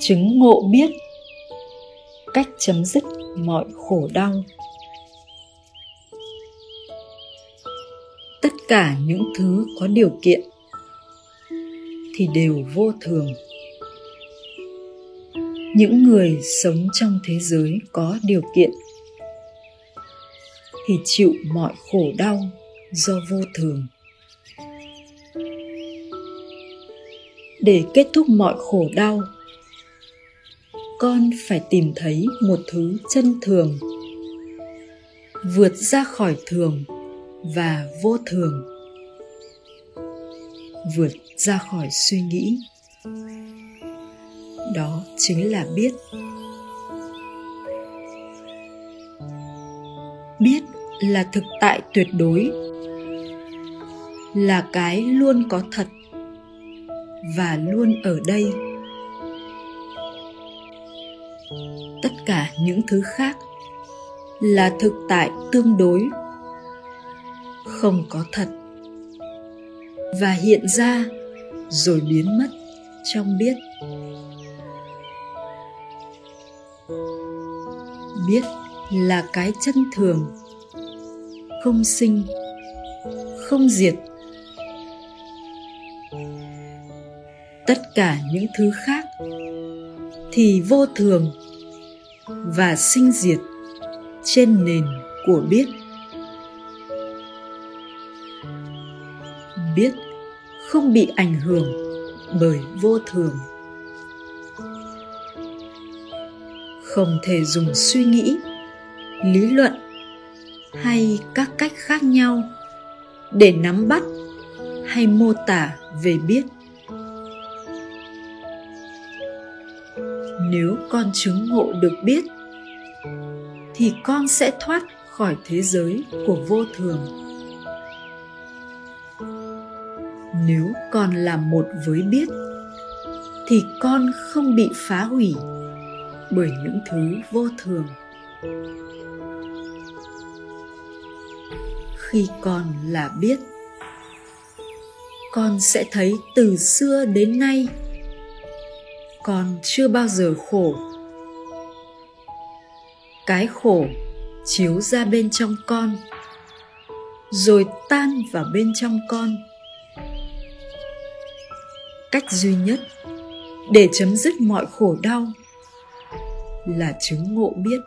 chứng ngộ biết. Cách chấm dứt mọi khổ đau. Tất cả những thứ có điều kiện thì đều vô thường. Những người sống trong thế giới có điều kiện thì chịu mọi khổ đau do vô thường. Để kết thúc mọi khổ đau con phải tìm thấy một thứ chân thường, vượt ra khỏi thường và vô thường, vượt ra khỏi suy nghĩ. Đó chính là biết. Biết là thực tại tuyệt đối, là cái luôn có thật và luôn ở đây. Tất cả những thứ khác là thực tại tương đối. Không có thật. Và hiện ra rồi biến mất trong biết. Biết là cái chân thường. Không sinh, không diệt. Tất cả những thứ khác thì vô thường và sinh diệt trên nền của biết. Biết không bị ảnh hưởng bởi vô thường. Không thể dùng suy nghĩ, lý luận hay các cách khác nhau để nắm bắt hay mô tả về biết. Nếu con chứng ngộ được biết, thì con sẽ thoát khỏi thế giới của vô thường. Nếu con là một với biết, thì con không bị phá hủy bởi những thứ vô thường. Khi con là biết, con sẽ thấy từ xưa đến nay con chưa bao giờ khổ. Cái khổ chiếu ra bên trong con, rồi tan vào bên trong con. Cách duy nhất để chấm dứt mọi khổ đau là chứng ngộ biết.